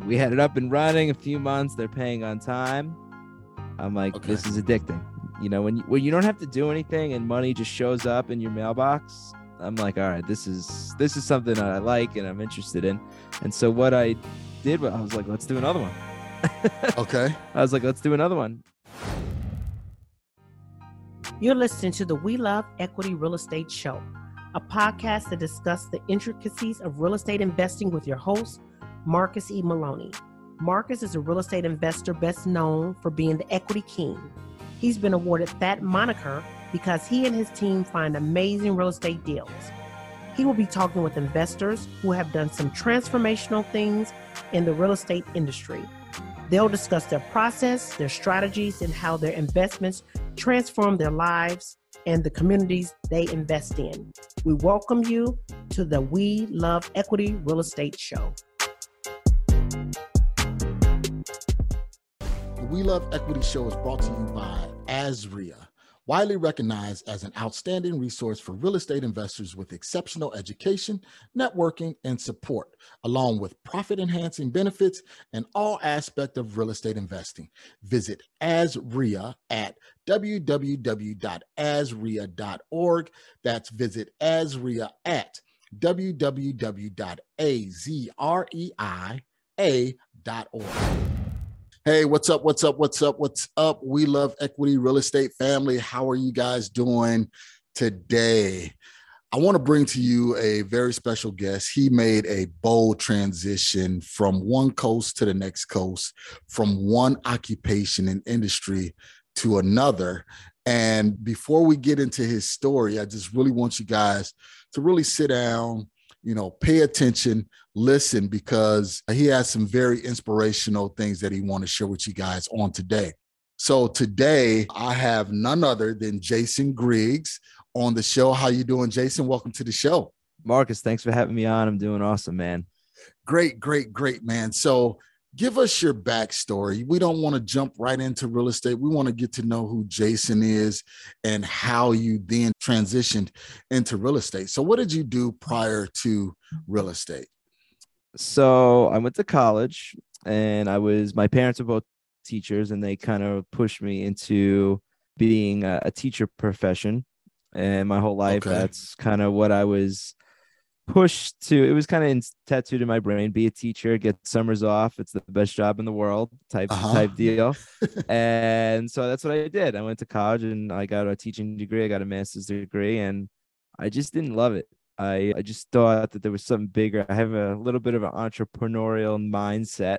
We had it up and running a few months. They're paying on time. I'm like, Okay. this is addicting. You know, when you, when you don't have to do anything and money just shows up in your mailbox, I'm like, all right, this is this is something that I like and I'm interested in. And so what I did, was I was like, let's do another one. Okay. I was like, let's do another one. You're listening to the We Love Equity Real Estate Show, a podcast that discusses the intricacies of real estate investing with your host, Marcus E. Maloney. Marcus is a real estate investor best known for being the equity king. He's been awarded that moniker because he and his team find amazing real estate deals. He will be talking with investors who have done some transformational things in the real estate industry. They'll discuss their process, their strategies, and how their investments transform their lives and the communities they invest in. We welcome you to the We Love Equity Real Estate Show. We Love Equity Show is brought to you by AZREIA, widely recognized as an outstanding resource for real estate investors with exceptional education, networking, and support, along with profit enhancing benefits and all aspect of real estate investing. Visit AZREIA at www.azreia.org. That's visit AZREIA at www.azreia.org. Hey, what's up? What's up? What's up? What's up? We love equity real estate family. How are you guys doing today? I want to bring to you a very special guest. He made a bold transition from one coast to the next coast, from one occupation and industry to another. And before we get into his story, I just really want you guys to really sit down, you know, pay attention, listen, because he has some very inspirational things that he want to share with you guys on today. So today I have none other than Jason Griggs on the show. How you doing, Jason? Welcome to the show. Marcus, thanks for having me on. I'm doing awesome, man. Great, great, great, man. So give us your backstory. We don't want to jump right into real estate. We want to get to know who Jason is and how you then transitioned into real estate. So, what did you do prior to real estate? So I went to college and I was, my parents are both teachers and they kind of pushed me into being a, a teacher profession. And my whole life, Okay. that's kind of what I was pushed to. It was kind of in, tattooed in my brain be a teacher, get summers off. It's the best job in the world type, Uh-huh. type deal. and so that's what I did. I went to college and I got a teaching degree, I got a master's degree, and I just didn't love it. I, I just thought that there was something bigger. I have a little bit of an entrepreneurial mindset.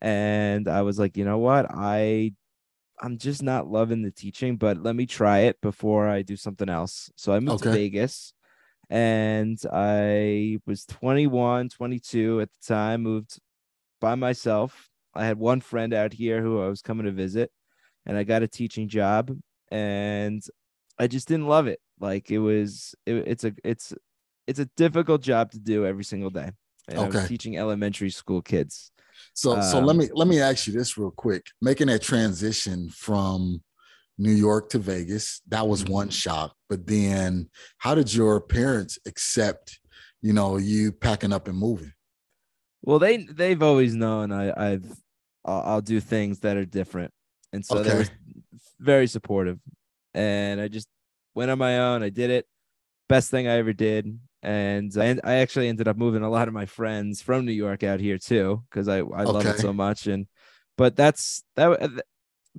And I was like, you know what? I I'm just not loving the teaching, but let me try it before I do something else. So I moved to Vegas and I was 21, 22 at the time, moved by myself. I had one friend out here who I was coming to visit, and I got a teaching job, and I just didn't love it. Like it was, it, it's a, it's, it's a difficult job to do every single day. And I Okay. was teaching elementary school kids. So, so let Um, me let me ask you this real quick. Making that transition from New York to Vegas, that was mm-hmm. one shock. But then, how did your parents accept, you know, you packing up and moving? Well, they they've always known I I've I'll, I'll do things that are different, and so they were very supportive. And I just went on my own. I did it. Best thing I ever did. And I, I actually ended up moving a lot of my friends from New York out here too because I I love it so much. And but that's that.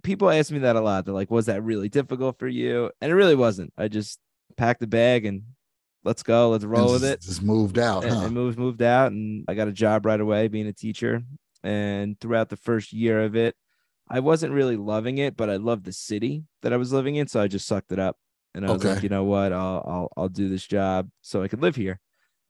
People ask me that a lot. They're like, "Was that really difficult for you?" And it really wasn't. I just packed the bag and let's go. Let's roll And with it Just moved out, and, huh? and moved moved out and I got a job right away being a teacher. And throughout the first year of it, I wasn't really loving it, but I loved the city that I was living in, so I just sucked it up. And I was like, you know what, I'll I'll I'll do this job so I could live here.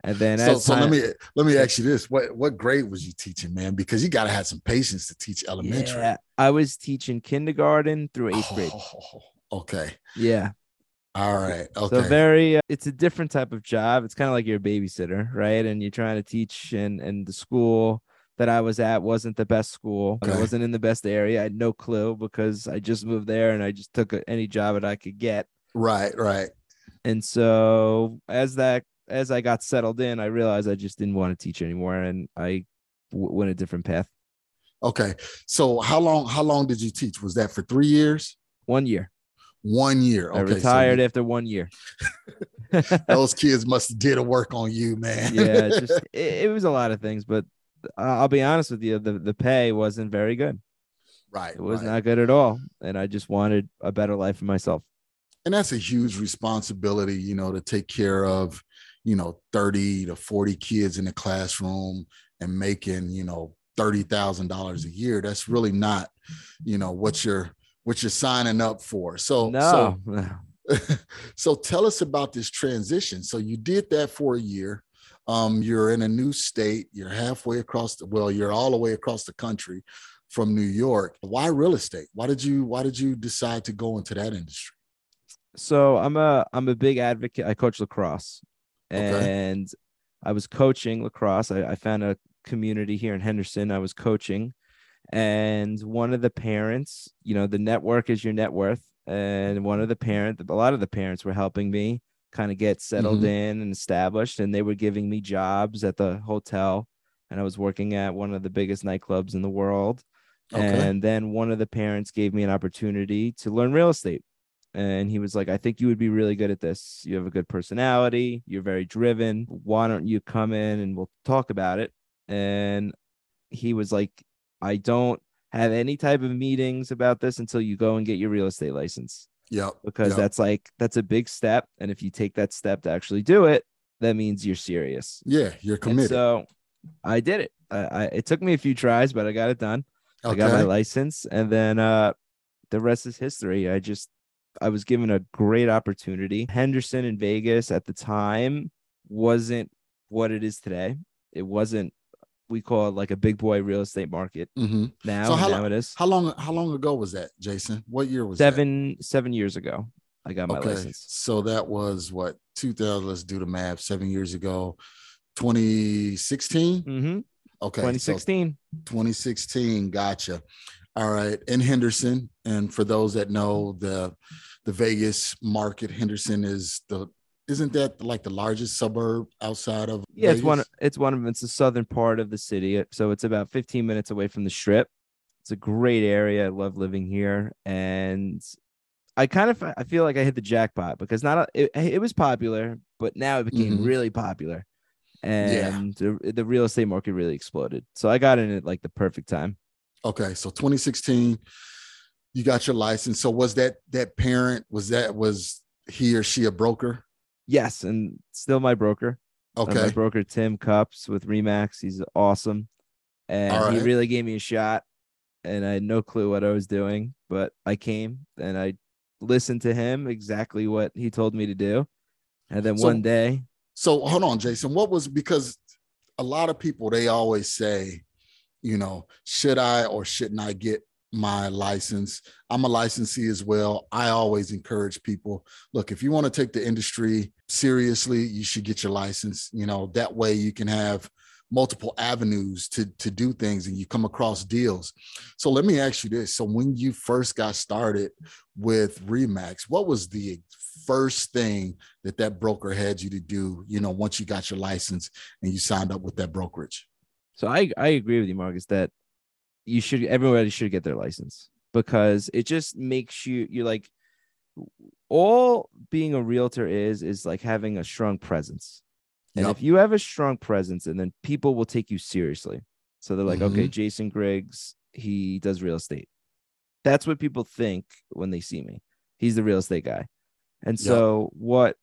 And then so, so let me let me ask you this: what what grade was you teaching, man? Because you got to have some patience to teach elementary. yeah, I was teaching kindergarten through eighth grade. Oh, okay, Yeah. all right, okay. So very, uh, it's a different type of job. It's kind of like you're a babysitter, right? And you're trying to teach, and and the school that I was at wasn't the best school. Okay. wasn't in the best area. I had no clue because I just moved there and I just took any job that I could get. right, right. And so as that as I got settled in, I realized I just didn't want to teach anymore, and I w- went a different path. Okay. So how long how long did you teach? Was that for 3 years? One year. One year. Okay. I retired so after one year. those kids must have did a work on you, man. yeah, just it, it, was a lot of things, but uh, I'll be honest with you, the the pay wasn't very good. Right. It was right. not good at all, and I just wanted a better life for myself. And that's a huge responsibility, you know, to take care of, you know, 30 to 40 kids in the classroom and making, you know, $30,000 a year. That's really not, you know, what you're what you're signing up for. So no. so, so tell us about this transition. So you did that for a year. Um, you're in a new state, you're halfway across the well, you're all the way across the country from New York. Why real estate? Why did you why did you decide to go into that industry? So I'm a I'm a big advocate. I coach lacrosse and okay. I was coaching lacrosse. I, I found a community here in Henderson. I was coaching and one of the parents, you know, the network is your net worth. And one of the parents, a lot of the parents were helping me kind of get settled mm-hmm. in and established, and they were giving me jobs at the hotel. And I was working at one of the biggest nightclubs in the world. Okay. And then one of the parents gave me an opportunity to learn real estate. And he was like, I think you would be really good at this. You have a good personality. You're very driven. Why don't you come in and we'll talk about it? And he was like, I don't have any type of meetings about this until you go and get your real estate license. Yeah. Because yep. that's like that's a big step. And if you take that step to actually do it, that means you're serious. Yeah, you're committed. And so I did it. I, I, it took me a few tries, but I got it done. Okay. I got my license, and then uh the rest is history. I just I was given a great opportunity. Henderson in Vegas at the time wasn't what it is today. It wasn't we call it like a big boy real estate market mm-hmm. now. So how, now it is. How long? How long ago was that, Jason? What year was seven? That? Seven years ago, I got my okay. license. So that was what 2000. Let's do the math. Seven years ago, 2016. Mm-hmm. Okay, 2016. So 2016. Gotcha. All right, in Henderson, and for those that know the the Vegas market, Henderson is the isn't that like the largest suburb outside of yeah Vegas? it's one it's one of them it's the southern part of the city so it's about 15 minutes away from the strip it's a great area i love living here and i kind of i feel like i hit the jackpot because not it, it was popular but now it became mm-hmm. really popular and yeah. the, the real estate market really exploded so i got in at like the perfect time okay so 2016 you got your license so was that that parent was that was he or she a broker Yes, and still my broker. Okay. Uh, my broker Tim Cups with Remax. He's awesome. And right. he really gave me a shot. And I had no clue what I was doing, but I came and I listened to him exactly what he told me to do. And then so, one day. So hold on, Jason. What was because a lot of people they always say, you know, should I or shouldn't I get my license. I'm a licensee as well. I always encourage people look, if you want to take the industry seriously, you should get your license. You know, that way you can have multiple avenues to to do things and you come across deals. So let me ask you this. So when you first got started with Remax, what was the first thing that that broker had you to do, you know, once you got your license and you signed up with that brokerage? So I I agree with you Marcus that you should everybody should get their license because it just makes you you're like all being a realtor is is like having a strong presence and yep. if you have a strong presence and then people will take you seriously so they're like mm-hmm. okay jason griggs he does real estate that's what people think when they see me he's the real estate guy and so yep. what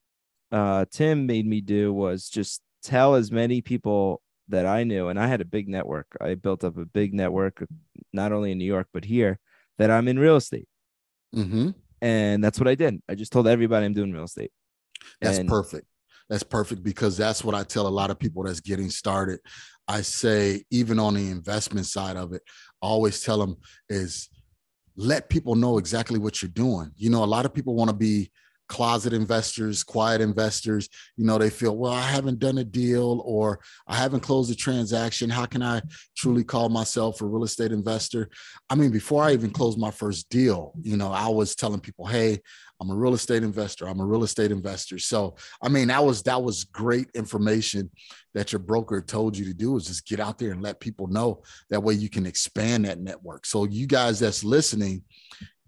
uh tim made me do was just tell as many people that I knew, and I had a big network. I built up a big network, not only in New York but here, that I'm in real estate. Mm-hmm. And that's what I did. I just told everybody I'm doing real estate. That's and- perfect. That's perfect because that's what I tell a lot of people that's getting started. I say, even on the investment side of it, I always tell them is let people know exactly what you're doing. You know, a lot of people want to be closet investors, quiet investors, you know, they feel, well, I haven't done a deal or I haven't closed a transaction. How can I truly call myself a real estate investor? I mean, before I even closed my first deal, you know, I was telling people, hey, I'm a real estate investor. I'm a real estate investor. So, I mean, that was that was great information that your broker told you to do is just get out there and let people know. That way you can expand that network. So, you guys that's listening,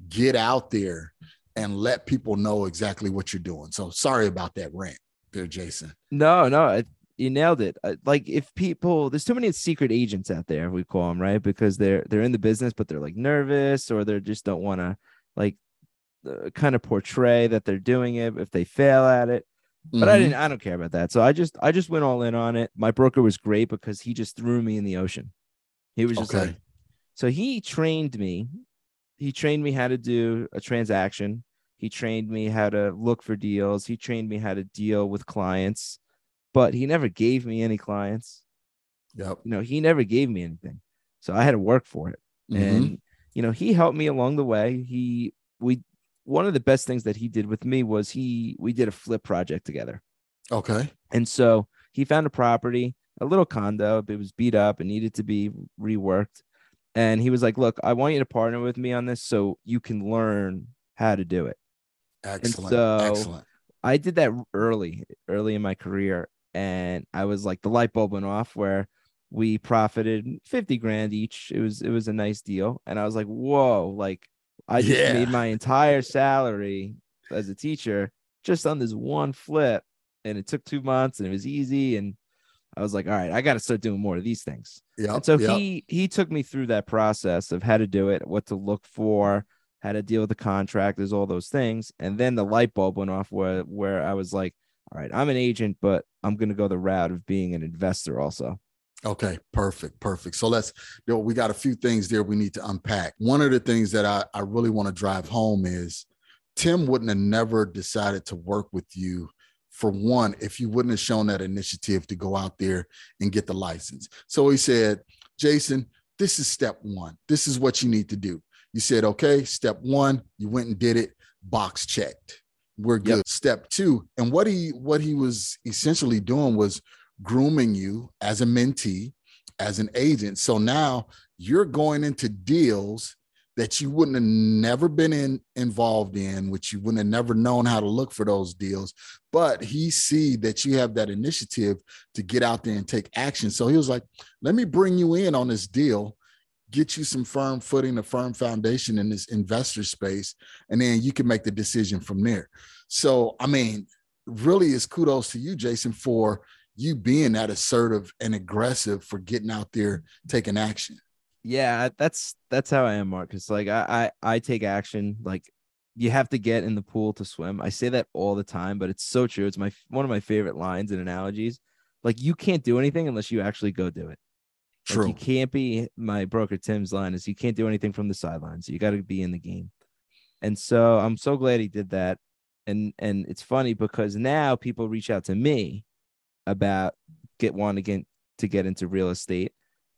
get out there and let people know exactly what you're doing. So sorry about that rant there, Jason. No, no, you nailed it. Like if people, there's too many secret agents out there, we call them right because they're they're in the business, but they're like nervous or they just don't want to like uh, kind of portray that they're doing it if they fail at it. But mm-hmm. I didn't. I don't care about that. So I just I just went all in on it. My broker was great because he just threw me in the ocean. He was just okay. like, so he trained me. He trained me how to do a transaction he trained me how to look for deals. He trained me how to deal with clients, but he never gave me any clients. Yep. You know, he never gave me anything. So I had to work for it. Mm-hmm. And, you know, he helped me along the way. He, we, one of the best things that he did with me was he, we did a flip project together. Okay. And so he found a property, a little condo. It was beat up and needed to be reworked. And he was like, Look, I want you to partner with me on this so you can learn how to do it. Excellent. so Excellent. I did that early, early in my career. And I was like, the light bulb went off where we profited 50 grand each. It was, it was a nice deal. And I was like, whoa, like I just yeah. made my entire salary as a teacher just on this one flip. And it took two months and it was easy. And I was like, all right, I got to start doing more of these things. Yeah. So yep. he he took me through that process of how to do it, what to look for, how to deal with the contractors, all those things. And then the light bulb went off where where I was like, all right, I'm an agent, but I'm gonna go the route of being an investor also. Okay, perfect, perfect. So let's you know, we got a few things there we need to unpack. One of the things that I, I really want to drive home is Tim wouldn't have never decided to work with you for one if you wouldn't have shown that initiative to go out there and get the license. So he said, Jason, this is step one. This is what you need to do. You said, okay, step one, you went and did it, box checked. We're good. Yep. Step two, and what he what he was essentially doing was grooming you as a mentee, as an agent. So now you're going into deals that you wouldn't have never been in involved in, which you wouldn't have never known how to look for those deals. But he see that you have that initiative to get out there and take action. So he was like, let me bring you in on this deal get you some firm footing, a firm foundation in this investor space, and then you can make the decision from there. So, I mean, really is kudos to you, Jason, for you being that assertive and aggressive for getting out there taking action. Yeah, that's that's how I am, Marcus. Like I I, I take action. Like you have to get in the pool to swim. I say that all the time, but it's so true. It's my one of my favorite lines and analogies. Like you can't do anything unless you actually go do it. True. Like you can't be my broker Tim's line is you can't do anything from the sidelines. You got to be in the game. And so I'm so glad he did that. And and it's funny because now people reach out to me about get wanting to get to get into real estate.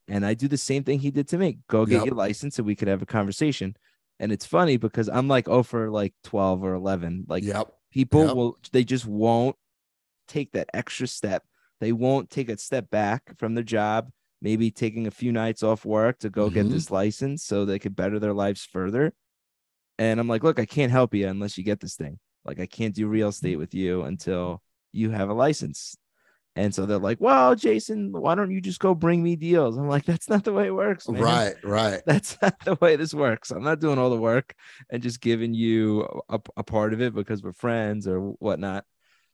And I do the same thing he did to me. Go get yep. your license and we could have a conversation. And it's funny because I'm like, oh, for like 12 or 11. Like yep. people yep. will, they just won't take that extra step. They won't take a step back from their job maybe taking a few nights off work to go mm-hmm. get this license so they could better their lives further. And I'm like, look, I can't help you unless you get this thing. Like, I can't do real estate with you until you have a license. And so they're like, well, Jason, why don't you just go bring me deals? I'm like, that's not the way it works. Man. Right, right. That's not the way this works. I'm not doing all the work and just giving you a, a part of it because we're friends or whatnot.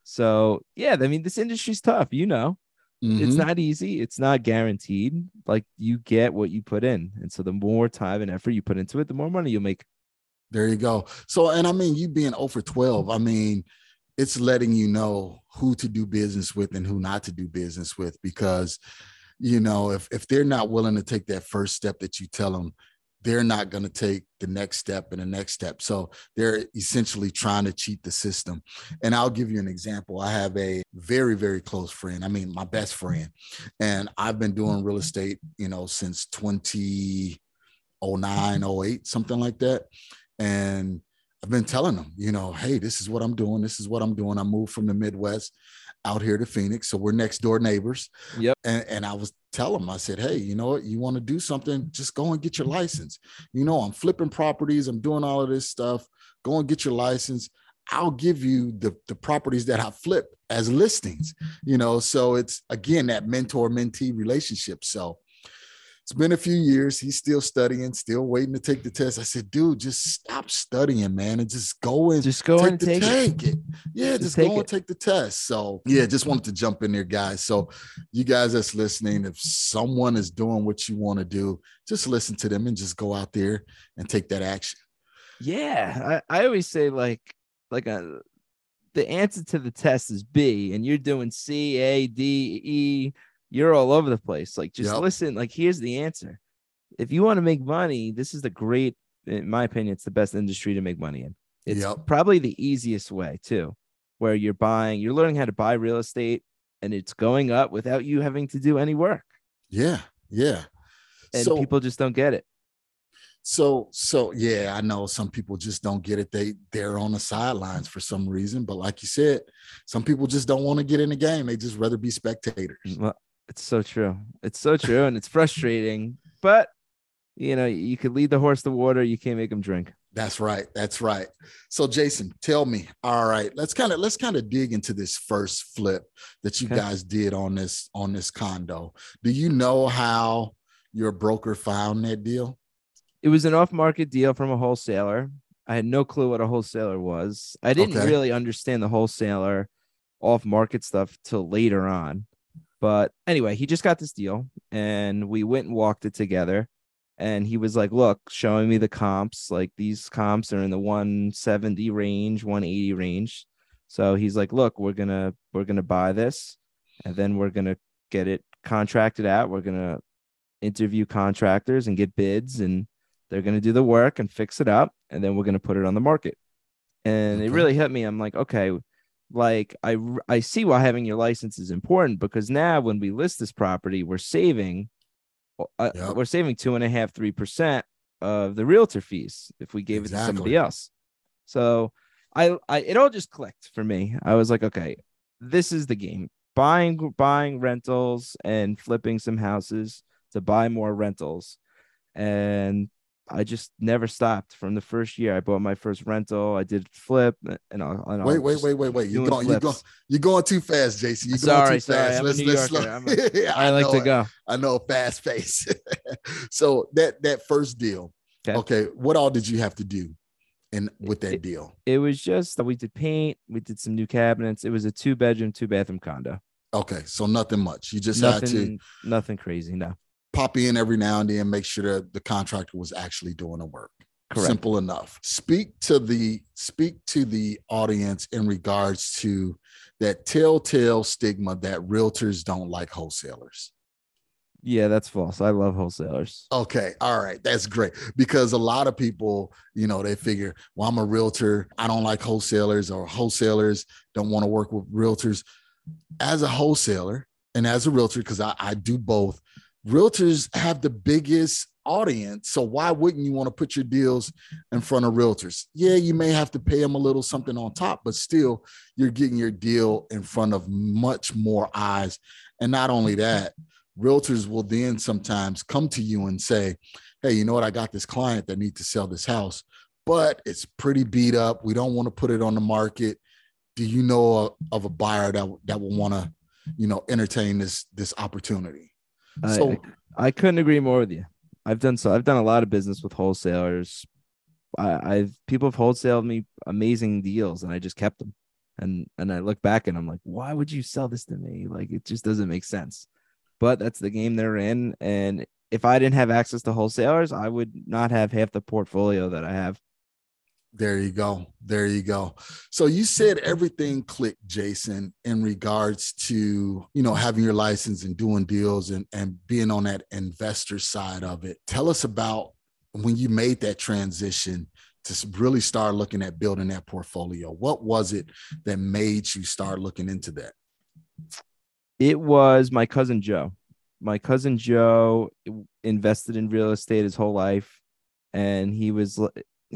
So, yeah, I mean, this industry's tough, you know. Mm-hmm. It's not easy. It's not guaranteed. Like you get what you put in. And so the more time and effort you put into it, the more money you'll make. There you go. So, and I mean, you being over 12, I mean, it's letting you know who to do business with and who not to do business with because, you know, if, if they're not willing to take that first step that you tell them, they're not going to take the next step and the next step. So they're essentially trying to cheat the system. And I'll give you an example. I have a very, very close friend. I mean, my best friend. And I've been doing real estate, you know, since 2009, 08, something like that. And I've been telling them, you know, hey, this is what I'm doing. This is what I'm doing. I moved from the Midwest out here to Phoenix. So we're next door neighbors. Yep. And, and I was telling them, I said, hey, you know what? You want to do something? Just go and get your license. You know, I'm flipping properties. I'm doing all of this stuff. Go and get your license. I'll give you the, the properties that I flip as listings, you know. So it's again that mentor mentee relationship. So it's been a few years. He's still studying, still waiting to take the test. I said, dude, just stop studying, man, and just go and just go take and the take take it. it. Yeah, just, Just go and take the test. So yeah, just wanted to jump in there, guys. So you guys that's listening, if someone is doing what you want to do, just listen to them and just go out there and take that action. Yeah, I, I always say like like a the answer to the test is B, and you're doing C, A, D, E. You're all over the place. Like just Yep. listen. Like here's the answer. If you want to make money, this is the great, in my opinion, it's the best industry to make money in. It's Yep. probably the easiest way too, where you're buying, you're learning how to buy real estate, and it's going up without you having to do any work. Yeah, yeah. And so people just don't get it. So so yeah, I know some people just don't get it. They they're on the sidelines for some reason. But like you said, some people just don't want to get in the game. They just rather be spectators. Well, it's so true. It's so true, and it's frustrating. But you know, you could lead the horse to water. You can't make him drink. That's right. That's right. So Jason, tell me. All right, let's kind of let's kind of dig into this first flip that you Okay. guys did on this on this condo. Do you know how your broker found that deal? It was an off-market deal from a wholesaler. I had no clue what a wholesaler was. I didn't Okay. really understand the wholesaler off-market stuff till later on. But anyway, he just got this deal, and we went and walked it together. And he was like, "Look, showing me the comps. Like these comps are in the 170 range, 180 range." So he's like, "Look, we're gonna we're gonna buy this, and then we're gonna get it contracted out. We're gonna interview contractors and get bids, and they're gonna do the work and fix it up, and then we're gonna put it on the market." And it really hit me. I'm like, okay, like I I see why having your license is important because now when we list this property, we're saving, uh, Yep. we're saving two and a half, three percent of the realtor fees if we gave it to somebody else. So I, I, it all just clicked for me. I was like, okay, this is the game: buying, buying rentals and flipping some houses to buy more rentals, and I just never stopped from the first year. I bought my first rental. I did flip, and I'll, and I'll Wait, wait, wait, wait, wait. You're going, you're going, you're going too fast, Jason. You're Sorry, going too sorry. fast. I'm a New Yorker. Yeah, I like to go. I know fast pace. so that that first deal, Okay. okay. What all did you have to do And with that It- deal? It was just that we did paint, we did some new cabinets. It was a two bedroom, two bathroom condo. Okay, so nothing much. You just had to Nothing, nothing crazy. No, pop in every now and then, make sure that the contractor was actually doing the work. correct. Simple enough. Speak to the speak to the audience in regards to that telltale stigma that realtors don't like wholesalers. Yeah, that's false. I love wholesalers. Okay. All right. That's great. Because a lot of people, you know, they figure, well, I'm a realtor. I don't like wholesalers or wholesalers don't want to work with realtors. As a wholesaler and as a realtor, because I, I do both, realtors have the biggest audience. So why wouldn't you want to put your deals in front of realtors? Yeah, you may have to pay them a little something on top, but still you're getting your deal in front of much more eyes. And not only that, realtors will then sometimes come to you and say, Hey, you know what? I got this client that needs to sell this house, but it's pretty beat up. We don't want to put it on the market. Do you know of a buyer that that will want to, you know, entertain this this opportunity? I- I, couldn't agree more with you. I've done so. I've done a lot of business with wholesalers. I, I've people have wholesaled me amazing deals, and I just kept them. And and I look back and I'm like, why would you sell this to me? Like it just doesn't make sense. But that's the game they're in. And if I didn't have access to wholesalers, I would not have half the portfolio that I have. There you go. There you go. So you said mm-hmm. everything clicked, Jason, in regards to, you know, having your license and doing deals and, and being on that investor side of it. Tell us about when you made that transition to really start looking at building that portfolio. What was it that made you start looking into that? It was my cousin Joe. My cousin Joe invested in real estate his whole life, and he was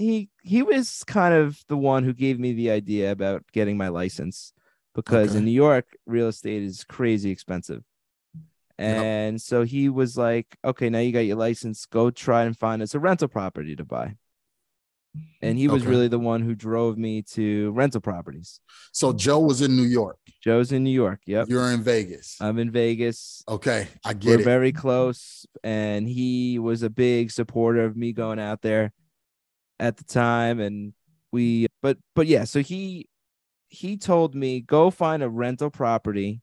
he he was kind of the one who gave me the idea about getting my license because Okay. in New York real estate is crazy expensive. And so he was like, "Okay, now you got your license. Go try and find us a rental property to buy." And he was Okay. really the one who drove me to rental properties. So Joe was in New York. Joe's in New York. Yep. You're in Vegas. I'm in Vegas. Okay, I get We're it. very close. And he was a big supporter of me going out there at the time. And we but but yeah, so he he told me go find a rental property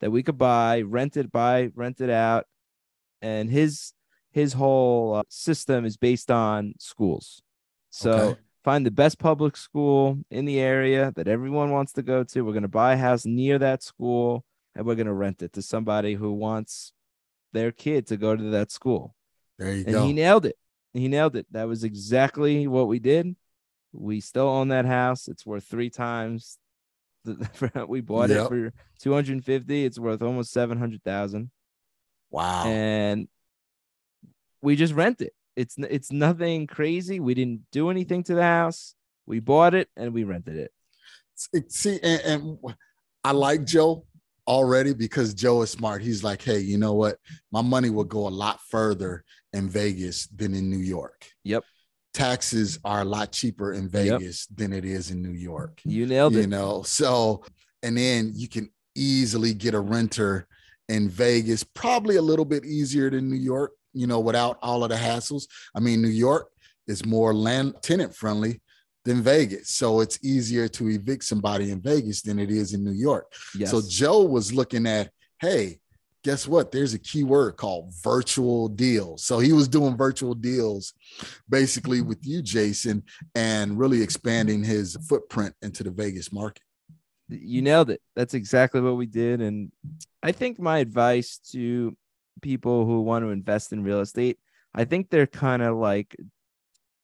that we could buy, rent it, buy, rent it out. And his his whole uh, system is based on schools. So Okay. find the best public school in the area that everyone wants to go to. We're going to buy a house near that school and we're going to rent it to somebody who wants their kid to go to that school. there you And go. he nailed it. He nailed it. That was exactly what we did. We still own that house. It's worth three times. The, we bought Yep. it for 250. It's worth almost 700,000 wow. and we just rent it. It's it's nothing crazy. We didn't do anything to the house. We bought it and we rented it. See- and, and I like Joe already because Joe is smart. He's like, hey, you know what? My money will go a lot further in Vegas than in New York. Yep. Taxes are a lot cheaper in Vegas than it is in New York. You nailed you it. know, so and then you can easily get a renter in Vegas, probably a little bit easier than New York, you know, without all of the hassles. I mean, New York is more land tenant friendly than Vegas. So it's easier to evict somebody in Vegas than it is in New York. Yes. So Joe was looking at, hey, guess what? There's a key word called virtual deals. So he was doing virtual deals basically with you, Jason, and really expanding his footprint into the Vegas market. you nailed it. That's exactly what we did. And I think my advice to people who want to invest in real estate, I think they're kind of like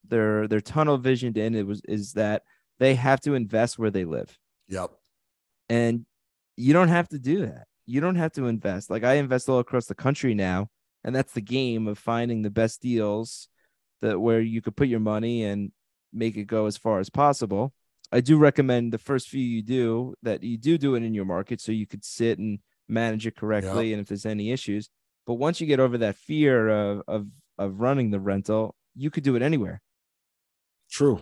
their their tunnel visioned in it was is that they have to invest where they live. Yep. And you don't have to do that. You don't have to invest. Like I invest all across the country now, and that's the game of finding the best deals that where you could put your money and make it go as far as possible. I do recommend the first few you do that you do do it in your market so you could sit and manage it correctly and if there's any issues. But once you get over that fear of of of running the rental, you could do it anywhere. True.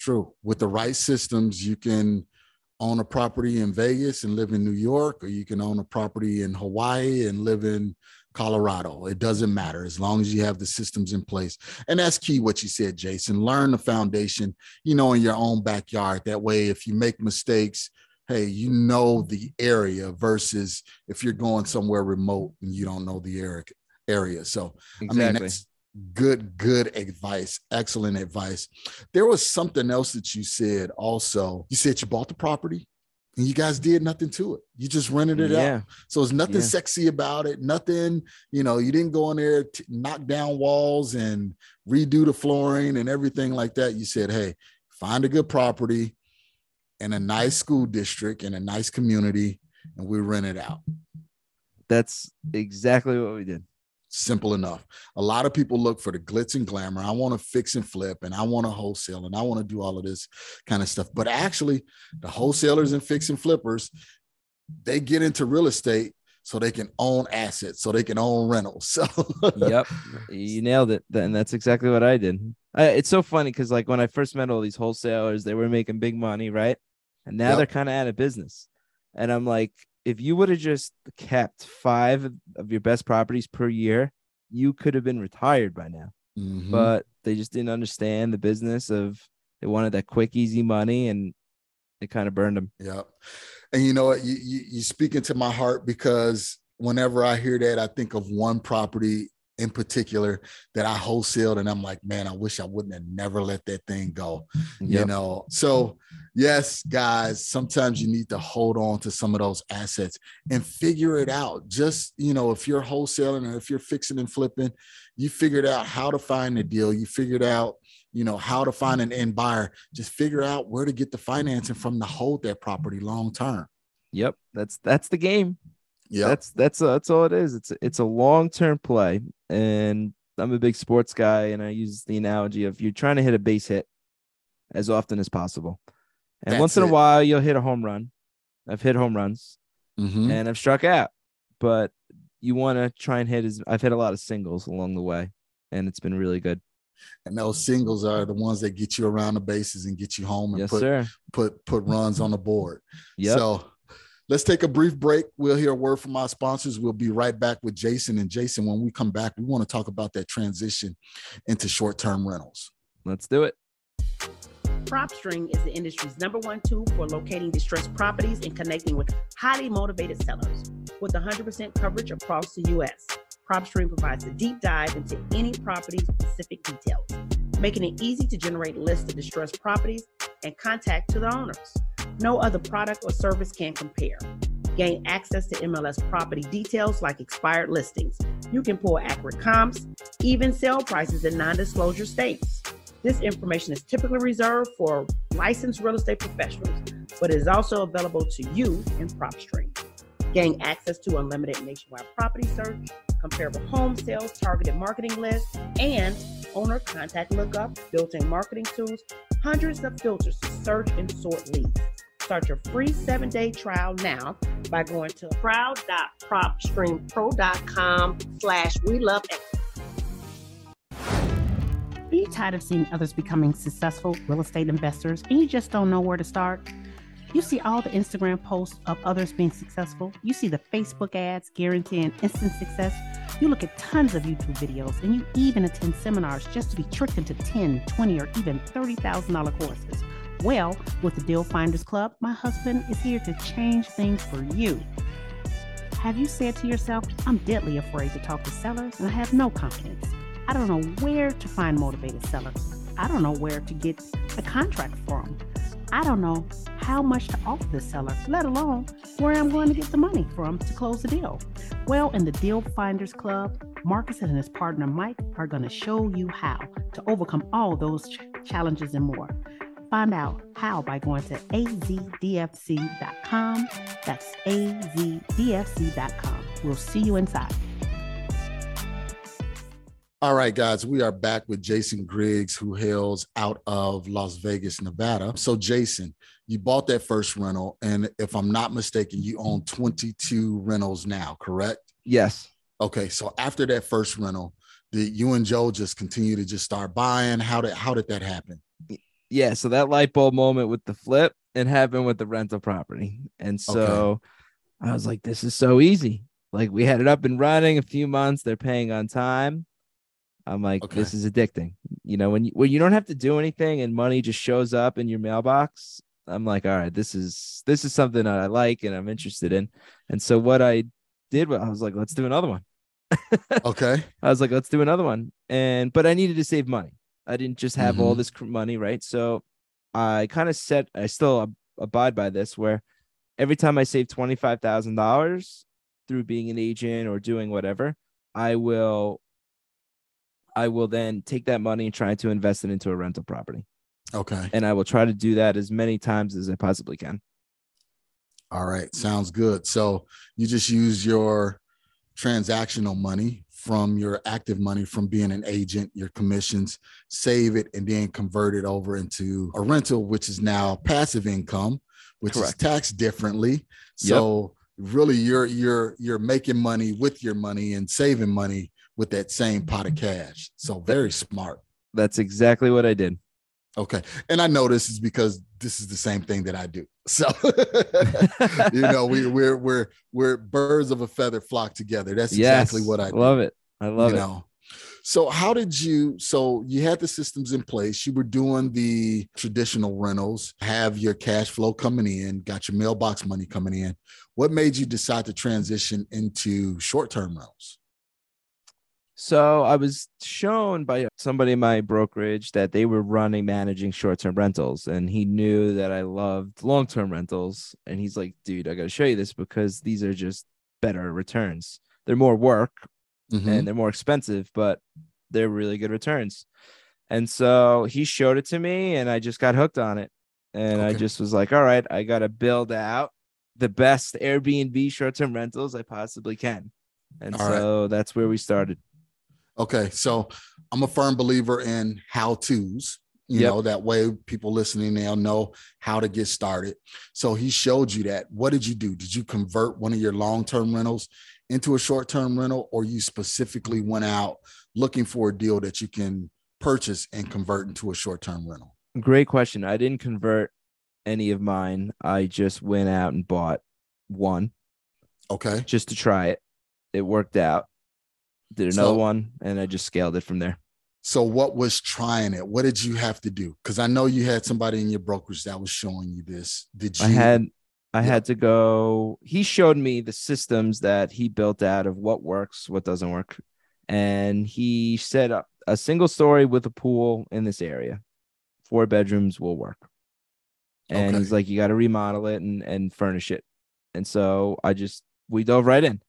True. With the right systems, you can own a property in Vegas and live in New York, or you can own a property in Hawaii and live in Colorado. It doesn't matter as long as you have the systems in place. And that's key what you said, Jason. Learn the foundation, you know, in your own backyard. That way, if you make mistakes, hey, you know the area versus if you're going somewhere remote and you don't know the area area. So Exactly. I mean, that's good, good advice. Excellent advice. There was something else that you said also. You said you bought the property and you guys did nothing to it. You just rented it yeah. out. So it's nothing Yeah. sexy about it. Nothing, you know, you didn't go in there, to knock down walls and redo the flooring and everything like that. You said, hey, find a good property in a nice school district in a nice community and we rent it out. That's exactly what we did. Simple enough. A lot of people look for the glitz and glamour. I want to fix and flip and I want to wholesale and I want to do all of this kind of stuff. But actually, the wholesalers and fix and flippers, they get into real estate so they can own assets, so they can own rentals. So yep you nailed it and that's exactly what i did I, it's so funny because like when i first met all these wholesalers they were making big money right and now Yep. they're kind of out of business and i'm like if you would have just kept five of your best properties per year you could have been retired by now Mhm. but they just didn't understand the business of they wanted that quick easy money and it kind of burned them Yeah. And you know what? You, you you speak into my heart because whenever I hear that, I think of one property in particular that I wholesaled, and I'm like, man, I wish I wouldn't have never let that thing go. You know. So yes, guys, sometimes you need to hold on to some of those assets and figure it out. Just you know, if you're wholesaling or if you're fixing and flipping, you figured out how to find the deal. You figured out you know how to find an end buyer just figure out where to get the financing from to hold that property long term yep that's that's the game yeah That's that's uh, that's all it is. It's it's a long term play, and I'm a big sports guy, and I use the analogy of you're trying to hit a base hit as often as possible, and That's once in it. a while you'll hit a home run. I've hit home runs Mhm. and I've struck out, but you want to try and hit as I've hit a lot of singles along the way, and it's been really good. And those singles are the ones that get you around the bases and get you home and Yes, put put put runs on the board. Yep. So let's take a brief break. We'll hear a word from our sponsors. We'll be right back with Jason. And Jason, when we come back, we want to talk about that transition into short-term rentals. Let's do it. PropStream is the industry's number one tool for locating distressed properties and connecting with highly motivated sellers. With 100% coverage across the U.S., PropStream provides a deep dive into any property's specific details, making it easy to generate lists of distressed properties and contact to the owners. No other product or service can compare. Gain access to MLS property details like expired listings. You can pull accurate comps, even sale prices in non disclosure states. This information is typically reserved for licensed real estate professionals, but is also available to you in PropStream. Gain access to unlimited nationwide property search, comparable home sales, targeted marketing lists, and owner contact lookup, built-in marketing tools, hundreds of filters to search and sort leads. Start your free seven-day trial now by going to proud.propstreampro.com slash we love Are you tired of seeing others becoming successful real estate investors and you just don't know where to start? You see all the Instagram posts of others being successful. You see the Facebook ads guaranteeing instant success. You look at tons of YouTube videos and you even attend seminars just to be tricked into 10, 20, or even $30,000 courses. Well, with the Deal Finders Club, my husband is here to change things for you. Have you said to yourself, I'm deadly afraid to talk to sellers and I have no confidence? I don't know where to find motivated sellers. I don't know where to get a contract from. I don't know how much to offer the seller, let alone where I'm going to get the money from to close the deal. Well, in the Deal Finders Club, Marcus and his partner Mike are going to show you how to overcome all those ch- challenges and more. Find out how by going to azdfc.com. That's azdfc.com. We'll see you inside. All right, guys, we are back with Jason Griggs, who hails out of Las Vegas, Nevada. So, Jason, you bought that first rental, and if I'm not mistaken, you own 22 rentals now, correct? Yes. Okay, so after that first rental, did you and Joe just continue to just start buying? How did how did that happen? Yeah. So that light bulb moment with the flip and happened with the rental property. And so I was like, this is so easy. Like we had it up and running a few months. They're paying on time. I'm like, Okay. this is addicting. You know, when you when you don't have to do anything and money just shows up in your mailbox, I'm like, all right, this is this is something that I like and I'm interested in. And so what I did was I was like, let's do another one. Okay, I was like, let's do another one. And but I needed to save money. I didn't just have all Mhm. this money, right? So I kind of set. I still ab- abide by this, where every time I save twenty five thousand dollars through being an agent or doing whatever, I will. I will then take that money and try to invest it into a rental property, okay, and I will try to do that as many times as I possibly can. all right, sounds good. So you just use your transactional money from your active money from being an agent, your commissions, save it, and then convert it over into a rental, which is now passive income, which is taxed differently. So really, you're you're you're making money with your money and saving money with that same pot of cash. So very smart. That's exactly what I did. Okay. And I know this is because this is the same thing that I do. So you know, we we're we're we're birds of a feather flock together. That's exactly Yes, what I do. love it. I love you it. know. So how did you so you had the systems in place, you were doing the traditional rentals, have your cash flow coming in, got your mailbox money coming in. What made you decide to transition into short-term rentals? So I was shown by somebody in my brokerage that they were running managing short-term rentals and he knew that I loved long-term rentals and he's like, "Dude, I got to show you this because these are just better returns. They're more work Mhm. and they're more expensive, but they're really good returns." And so he showed it to me and I just got hooked on it. And I just was like, "All right, I got to build out the best Airbnb short-term rentals I possibly can." And All right. so that's where we started. Okay, so I'm a firm believer in how tos. You Yep. know, that way people listening they'll know how to get started. So he showed you that. What did you do? Did you convert one of your long-term rentals into a short-term rental, or you specifically went out looking for a deal that you can purchase and convert into a short-term rental? Great question. I didn't convert any of mine. I just went out and bought one Okay. just to try it. It worked out. Did another So- one and I just scaled it from there. So what was trying it? What did you have to do? Because I know you had somebody in your brokerage that was showing you this. Did you I had I Yeah. had to go. He showed me the systems that he built out of what works, what doesn't work. And he said a, a single story with a pool in this area, four bedrooms will work. And Okay. he's like, you got to remodel it and, and furnish it. And so I just, we dove right in.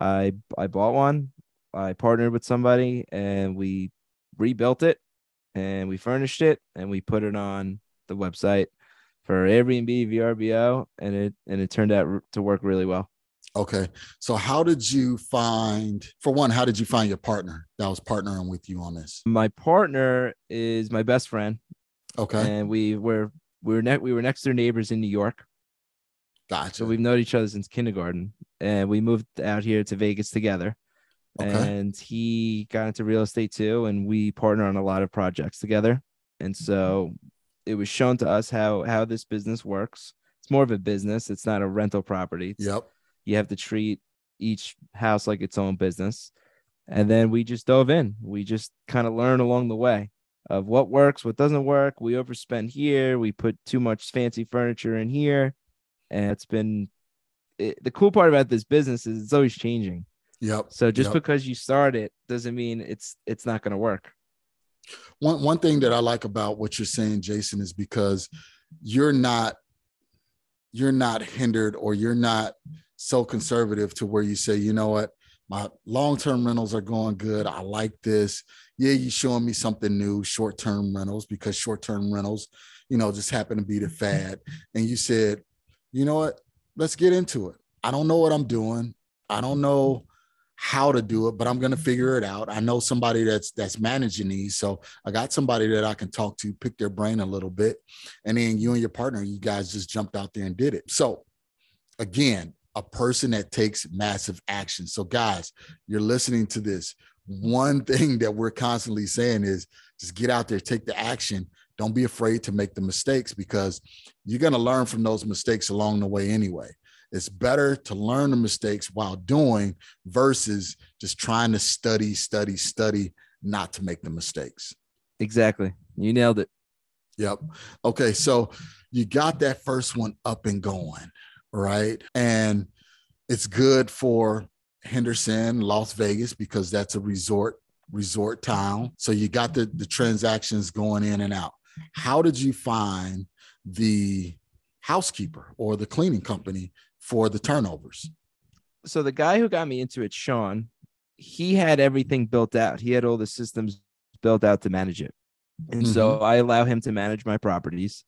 I, I bought one. I partnered with somebody and we rebuilt it and we furnished it and we put it on the website for Airbnb, VRBO, and it and it turned out to work really well. Okay. So how did you find for one, how did you find your partner that was partnering with you on this? My partner is my best friend, Okay. and we were we were ne- we were next door neighbors in New York, Gotcha. so we've known each other since kindergarten, and we moved out here to Vegas together. Okay. And he got into real estate too, and we partner on a lot of projects together. And so it was shown to us how how this business works. It's more of a business. It's not a rental property. It's Yep. you have to treat each house like its own business. And then we just dove in. We just kind of learn along the way of what works, what doesn't work. We overspend here. We put too much fancy furniture in here. And it's been it, the cool part about this business is it's always changing. Yep. So just Yep. because you start it doesn't mean it's it's not going to work. One one thing that I like about what you're saying, Jason, is because you're not you're not hindered or you're not so conservative to where you say, you know what, my long-term rentals are going good. I like this. Yeah, you showing me something new, short-term rentals, because short-term rentals, you know, just happen to be the fad. And you said, you know what, let's get into it. I don't know what I'm doing. I don't know how to do it, but I'm gonna figure it out. I know somebody that's that's managing these. So I got somebody that I can talk to, pick their brain a little bit. And then you and your partner, you guys just jumped out there and did it. So again, a person that takes massive action. So, guys, you're listening to this. One thing that we're constantly saying is just get out there, take the action. Don't be afraid to make the mistakes because you're going to learn from those mistakes along the way anyway. It's better to learn the mistakes while doing versus just trying to study, study, study, not to make the mistakes. Exactly. You nailed it. Yep. Okay. So you got that first one up and going, right? And it's good for Henderson, Las Vegas, because that's a resort resort town. So you got the the transactions going in and out. How did you find the housekeeper or the cleaning company for the turnovers? so the guy who got me into it, Sean, he had everything built out. He had all the systems built out to manage it. And so mm-hmm. I allow him to manage my properties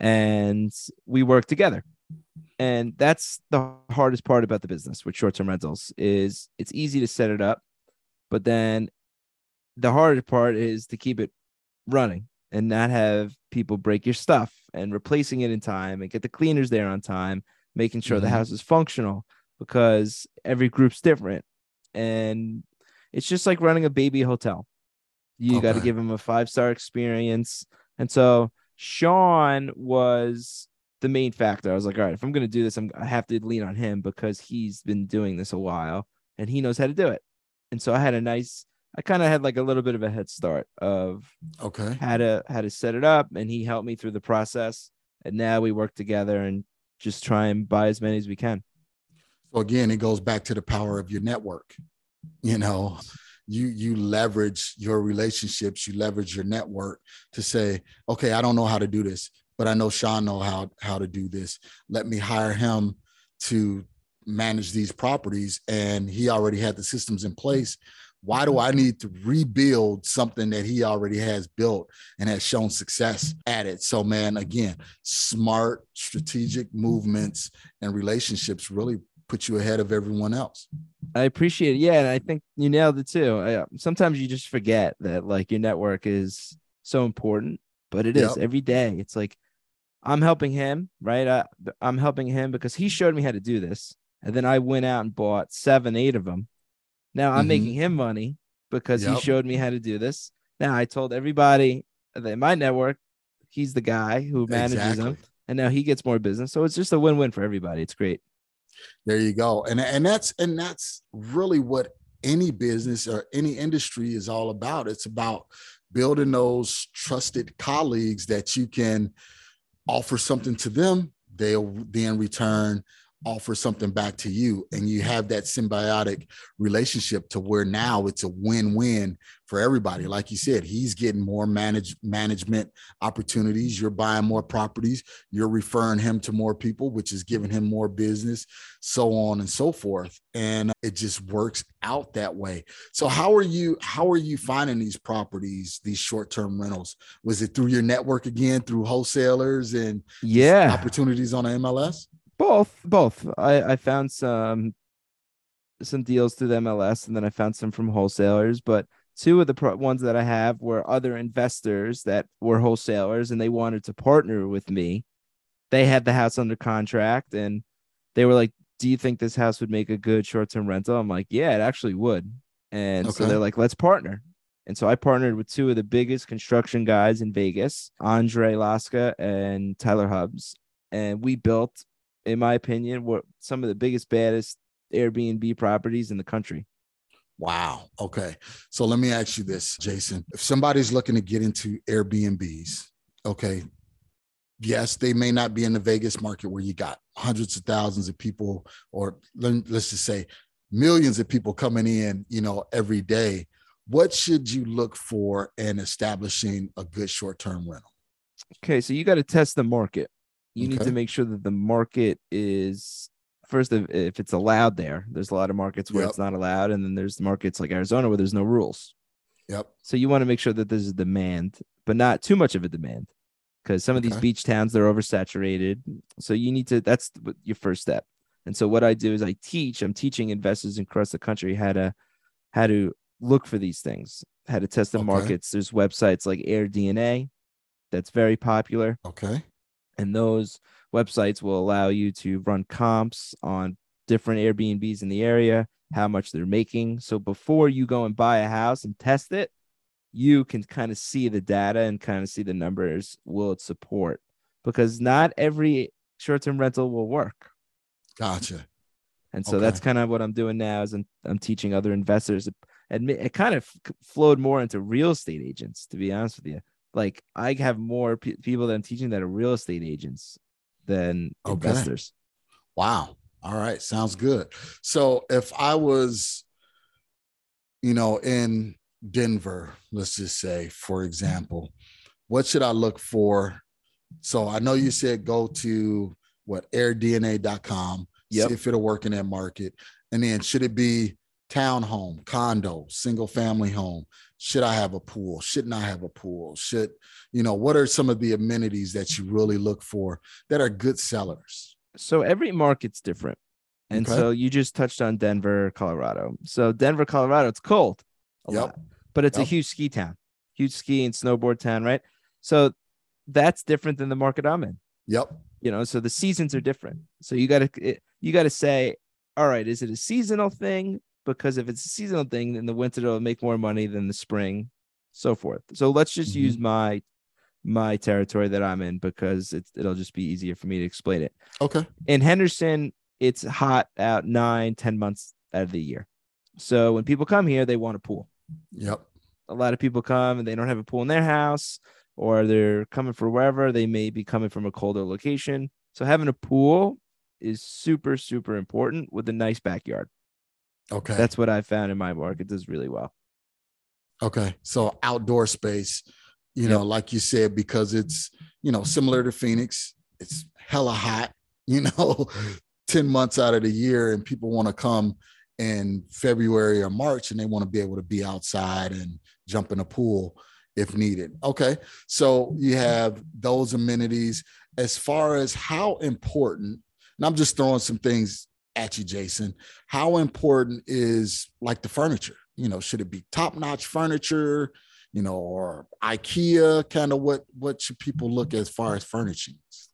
and we work together. And that's the hardest part about the business with short-term rentals is it's easy to set it up, but then the hardest part is to keep it running and not have people break your stuff and replacing it in time and get the cleaners there on time, making sure the Mhm. house is functional because every group's different. And it's just like running a baby hotel. You got to give them a five star experience. And so Sean was the main factor. I was like, all right, if I'm going to do this, I'm, I have to lean on him because he's been doing this a while and he knows how to do it. And so I had a nice, I kind of had like a little bit of a head start of Okay. how to how to set it up, and he helped me through the process. And now we work together and just try and buy as many as we can. So again, it goes back to the power of your network. You know, you you leverage your relationships, you leverage your network to say, okay, I don't know how to do this, but I know Sean know how how to do this. Let me hire him to manage these properties, and he already had the systems in place. Why do I need to rebuild something that he already has built and has shown success at it? So, man, again, smart, strategic movements and relationships really put you ahead of everyone else. I appreciate it. Yeah, and I think you nailed it too. I, uh, sometimes you just forget that like your network is so important, but it is Yep. every day. It's like I'm helping him, right? I, I'm helping him because he showed me how to do this, and then I went out and bought seven, eight of them. Now I'm Mhm. making him money because Yep. he showed me how to do this. Now I told everybody that in my network, he's the guy who manages them, and now he gets more business. So it's just a win-win for everybody. It's great. There you go. And and that's and that's really what any business or any industry is all about. It's about building those trusted colleagues that you can offer something to them, they'll then return offer something back to you and you have that symbiotic relationship to where now it's a win-win for everybody. Like you said he's getting more manage management opportunities. You're buying more properties. You're referring him to more people which is giving him more business so on and so forth. And it just works out that way. So how are you how are you finding these properties these short-term rentals? Was it through your network again through wholesalers and Yeah. opportunities on the mls Both, both. I I found some some deals through the MLS, and then I found some from wholesalers. But two of the pro- ones that I have were other investors that were wholesalers, and they wanted to partner with me. They had the house under contract, and they were like, "Do you think this house would make a good short term rental?" I'm like, "Yeah, it actually would." And so they're like, "Let's partner." And so I partnered with two of the biggest construction guys in Vegas, Andre Laska and Tyler Hubs, and we built in my opinion, were some of the biggest, baddest Airbnb properties in the country. Wow. Okay. So let me ask you this, Jason. If somebody's looking to get into Airbnbs, okay, yes, they may not be in the Vegas market where you got hundreds of thousands of people, or let- let's just say millions of people coming in, you know, every day. What should you look for in establishing a good short term rental? Okay, so you got to test the market. You need to make sure that the market is first if, if it's allowed there. There's a lot of markets where Yep. it's not allowed, and then there's markets like Arizona where there's no rules. Yep. So you want to make sure that there's a demand, but not too much of a demand, because some of these beach towns they're oversaturated. So you need to. That's your first step. And so what I do is I teach. I'm teaching investors across the country how to how to look for these things, how to test the Okay. markets. There's websites like AirDNA that's very popular, Okay. And those websites will allow you to run comps on different Airbnbs in the area, how much they're making. So before you go and buy a house and test it, you can kind of see the data and kind of see the numbers will it support because not every short-term rental will work. Gotcha. And so that's kind of what I'm doing now is I'm, I'm teaching other investors. It kind of flowed more into real estate agents, to be honest with you. Like I have more pe- people that I'm teaching that are real estate agents than Okay. investors. Wow. All right. Sounds good. So if I was, you know, in Denver, let's just say, for example, what should I look for? So I know you said go to what airdna.com, Yep. see if it'll work in that market. And then should it be townhome, condo, single family home? Should I have a pool? Shouldn't I have a pool? Should, you know, what are some of the amenities that you really look for that are good sellers? So every market's different. And Okay. so you just touched on Denver, Colorado. So Denver, Colorado, it's cold a Yep. lot, but it's Yep. a huge ski town, huge ski and snowboard town, right? So that's different than the market I'm in. Yep. you know so the seasons are different so you got to you got to say all right is it a seasonal thing because if it's a seasonal thing in the winter it'll make more money than the spring so forth. So let's just Mhm. use my my territory that i'm in because it's, it'll just be easier for me to explain it. Okay. in henderson it's hot out nine ten months out of the year. So when people come here they want a pool. Yep. a lot of people come and they don't have a pool in their house or they're coming for wherever. They may be coming from a colder location. So having a pool is super super important with a nice backyard Okay. that's what i found in my market does really well okay. So outdoor space, you Yep. know, like you said, because it's, you know, similar to Phoenix, it's hella hot, you know, 10 months out of the year, and people want to come in February or March and they want to be able to be outside and jump in a pool if needed. Okay. So you have those amenities as far as how important, and I'm just throwing some things at you, Jason. How important is like the furniture? You know, should it be top notch furniture? You know, or IKEA? Kind of what what should people look as far as furnishings?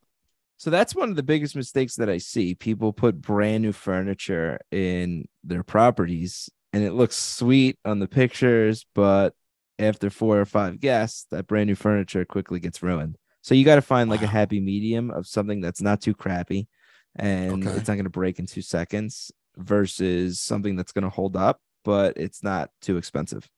So that's one of the biggest mistakes that I see. People put brand new furniture in their properties and it looks sweet on the pictures, but after four or five guests, that brand new furniture quickly gets ruined. So you got to find like wow. a happy medium of something that's not too crappy and okay. it's not going to break in two seconds versus something that's going to hold up, but it's not too expensive.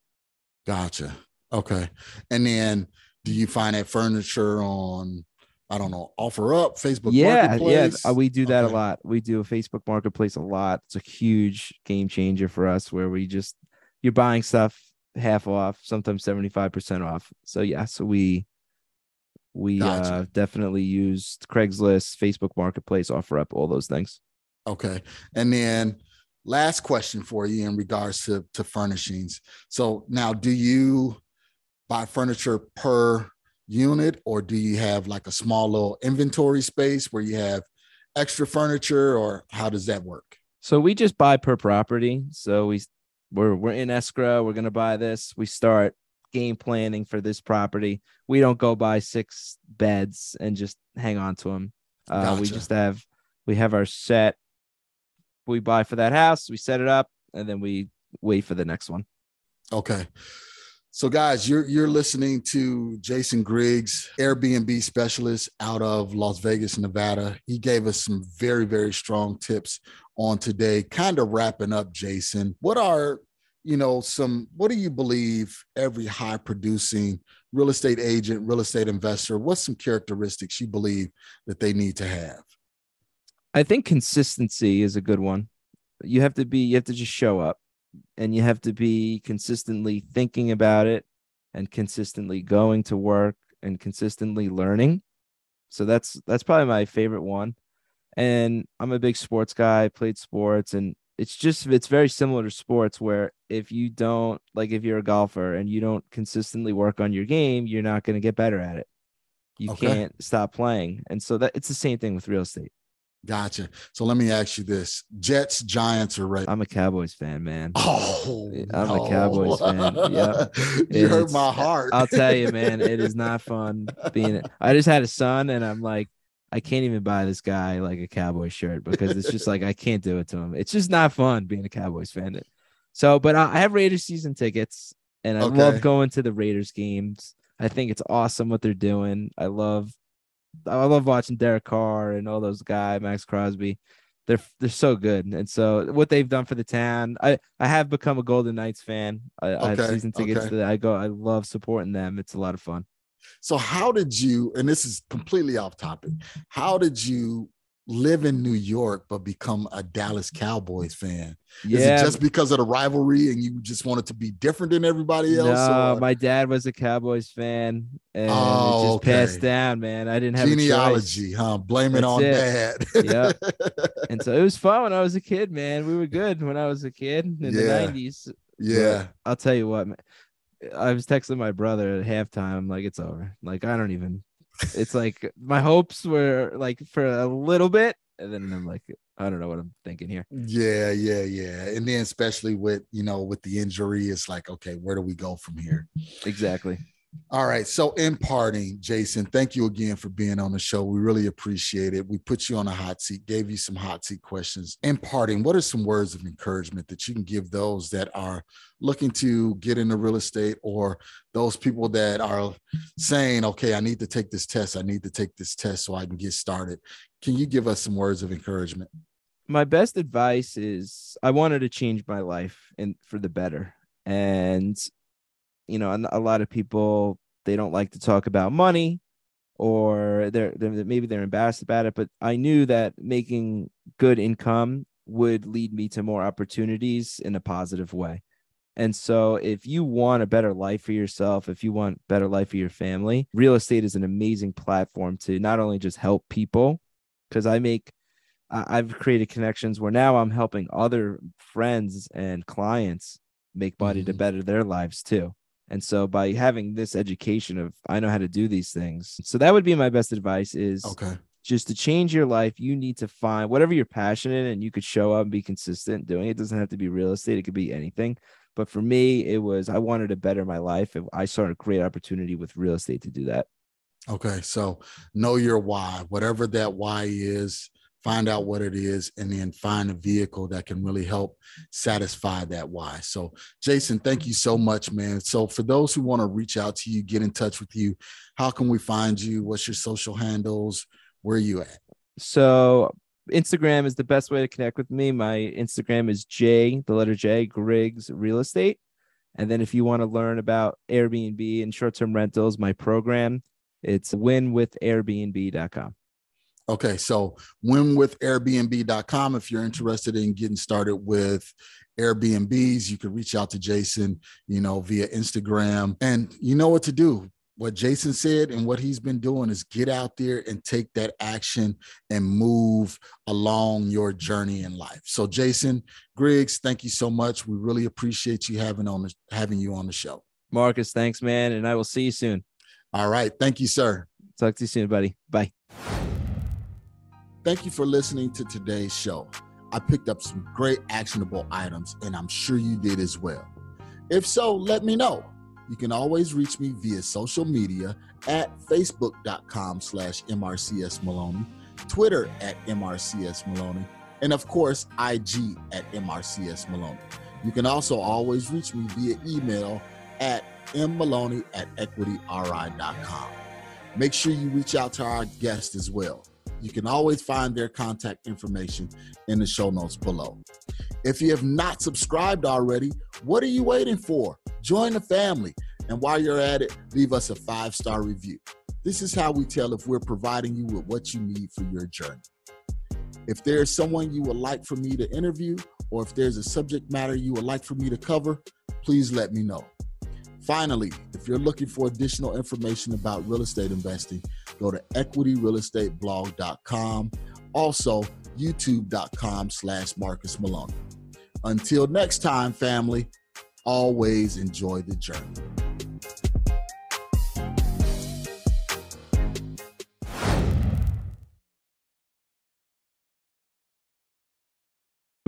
Gotcha. Okay. And then do you find that furniture on, I don't know, OfferUp Facebook yeah, Yeah, uh, we do that okay. a lot. We do a Facebook marketplace a lot. It's a huge game changer for us where we just, you're buying stuff half off, sometimes 75% off. So, yeah, so we, we gotcha. uh, definitely used Craigslist, Facebook Marketplace, OfferUp, all those things. Okay. And then last question for you in regards to, to furnishings. So now do you buy furniture per unit or do you have like a small little inventory space where you have extra furniture or how does that work? So we just buy per property. So we we're we're in escrow, we're going to buy this. We start game planning for this property. We don't go buy six beds and just hang on to them. Uh, gotcha. We just have we have our set. We buy for that house, we set it up, and then we wait for the next one. Okay. So, guys, you're you're listening to Jason Griggs, Airbnb specialist out of Las Vegas, Nevada. He gave us some very very strong tips on today. Kind of wrapping up, Jason. What are you know some what do you believe every high producing real estate agent real estate investor what's some characteristics you believe that they need to have? I think consistency is a good one. You have to be you have to just show up and you have to be consistently thinking about it and consistently going to work and consistently learning. So that's that's probably my favorite one. And i'm a big sports guy played sports and it's just it's very similar to sports where if you don't like if you're a golfer and you don't consistently work on your game you're not going to get better at it. You okay. can't stop playing. And so that it's the same thing with real estate. Gotcha. So let me ask you this. Jets giants are right i'm a cowboys fan man. Oh i'm no. a cowboys fan. Yeah you hurt my heart. I'll tell you man it is not fun being i just had a son and i'm like I can't even buy this guy like a Cowboy shirt because it's just like I can't do it to him. It's just not fun being a Cowboys fan. So, but I have Raiders season tickets and I okay. love going to the Raiders games. I think it's awesome what they're doing. I love I love watching Derek Carr and all those guys, Maxx Crosby. They're they're so good. And so what they've done for the town, I I have become a Golden Knights fan. I, okay. I have season tickets okay. that I go I love supporting them. It's a lot of fun. So, how did you, and this is completely off topic, how did you live in New York but become a Dallas Cowboys fan? Yeah. Is it just because of the rivalry and you just wanted to be different than everybody else? No, or? my dad was a Cowboys fan and oh, it just okay. passed down, man. I didn't have genealogy, huh? Blame That's it on it. dad. yeah. And so it was fun when I was a kid, man. We were good when I was a kid in yeah. the 90s. Yeah. But I'll tell you what, man. I was texting my brother at halftime, like it's over. Like I don't even. It's like my hopes were like for a little bit, and then I'm like, I don't know what I'm thinking here. Yeah, yeah, yeah. And then especially with you know with the injury, it's like, okay, where do we go from here? Exactly. All right. So, in parting, Jason, thank you again for being on the show. We really appreciate it. We put you on a hot seat, gave you some hot seat questions. In parting, what are some words of encouragement that you can give those that are looking to get into real estate or those people that are saying, okay, I need to take this test. I need to take this test so I can get started. Can you give us some words of encouragement? My best advice is I wanted to change my life and for the better. And you know, a lot of people they don't like to talk about money or they're, they're maybe they're embarrassed about it but i knew that making good income would lead me to more opportunities in a positive way and so if you want a better life for yourself if you want better life for your family real estate is an amazing platform to not only just help people because i make i've created connections where now i'm helping other friends and clients make money mm-hmm. to better their lives too and so by having this education of I know how to do these things. So that would be my best advice is okay. just to change your life, you need to find whatever you're passionate in and you could show up and be consistent doing. It doesn't have to be real estate, it could be anything. But for me, it was I wanted to better my life. And I saw a great opportunity with real estate to do that. Okay. So know your why, whatever that why is, find out what it is, and then find a vehicle that can really help satisfy that why. So, Jason, thank you so much, man. So, for those who want to reach out to you, get in touch with you, how can we find you? What's your social handles? Where are you at? So, Instagram is the best way to connect with me. My Instagram is J, the letter J, Griggs Real Estate. And then if you want to learn about Airbnb and short term rentals, my program, it's winwithairbnb.com. Okay, so winwithairbnb.com. If you're interested in getting started with Airbnbs, you can reach out to Jason, you know, via Instagram. And you know what to do what Jason said and what he's been doing is get out there and take that action and move along your journey in life. So, Jason Griggs, thank you so much. We really appreciate you having on the, having you on the show. Marcus, thanks, man, and I will see you soon. All right, thank you, sir. Talk to you soon, buddy. Bye. Thank you for listening to today's show. I picked up some great actionable items, and I'm sure you did as well. If so, let me know you can always reach me via social media at facebook.com slash MRCS Maloney, Twitter at MRCS Maloney, and of course, IG at MRCS Maloney. You can also always reach me via email at mmaloney at equityri.com. Make sure you reach out to our guest as well. You can always find their contact information in the show notes below. If you have not subscribed already, what are you waiting for? Join the family. And while you're at it, leave us a five star review. This is how we tell if we're providing you with what you need for your journey. If there's someone you would like for me to interview, or if there's a subject matter you would like for me to cover, please let me know. Finally, if you're looking for additional information about real estate investing, go to equityrealestateblog.com. Also, youtube.com slash Marcus Maloney. Until next time, family, always enjoy the journey.